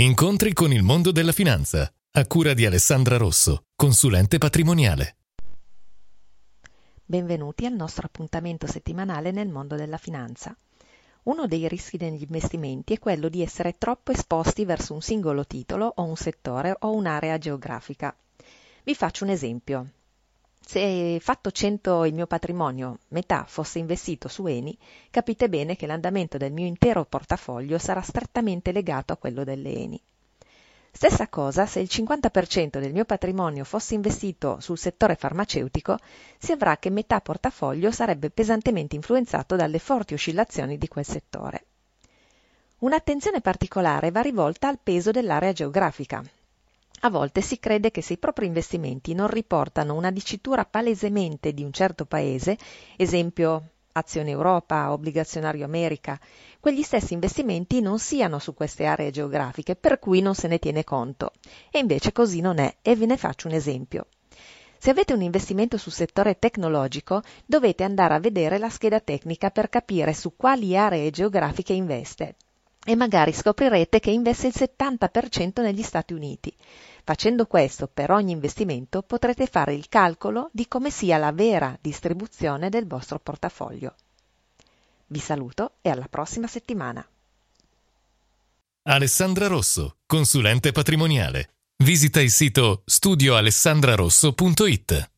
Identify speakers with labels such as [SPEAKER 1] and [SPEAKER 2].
[SPEAKER 1] Incontri con il mondo della finanza, a cura di Alessandra Rosso, consulente patrimoniale.
[SPEAKER 2] Benvenuti al nostro appuntamento settimanale nel mondo della finanza. Uno dei rischi degli investimenti è quello di essere troppo esposti verso un singolo titolo o un settore o un'area geografica. Vi faccio un esempio. Se fatto 100 il mio patrimonio, metà fosse investito su Eni, capite bene che l'andamento del mio intero portafoglio sarà strettamente legato a quello delle Eni. Stessa cosa se il 50% del mio patrimonio fosse investito sul settore farmaceutico, si avrà che metà portafoglio sarebbe pesantemente influenzato dalle forti oscillazioni di quel settore. Un'attenzione particolare va rivolta al peso dell'area geografica, a volte si crede che se i propri investimenti non riportano una dicitura palesemente di un certo paese, esempio azione Europa, obbligazionario America, quegli stessi investimenti non siano su queste aree geografiche, per cui non se ne tiene conto. E invece così non è, e ve ne faccio un esempio. Se avete un investimento sul settore tecnologico, dovete andare a vedere la scheda tecnica per capire su quali aree geografiche investe e magari scoprirete che investe il 70% negli Stati Uniti. Facendo questo per ogni investimento potrete fare il calcolo di come sia la vera distribuzione del vostro portafoglio. Vi saluto e alla prossima settimana.
[SPEAKER 1] Alessandra Rosso, consulente patrimoniale. Visita il sito studioalessandrarosso.it.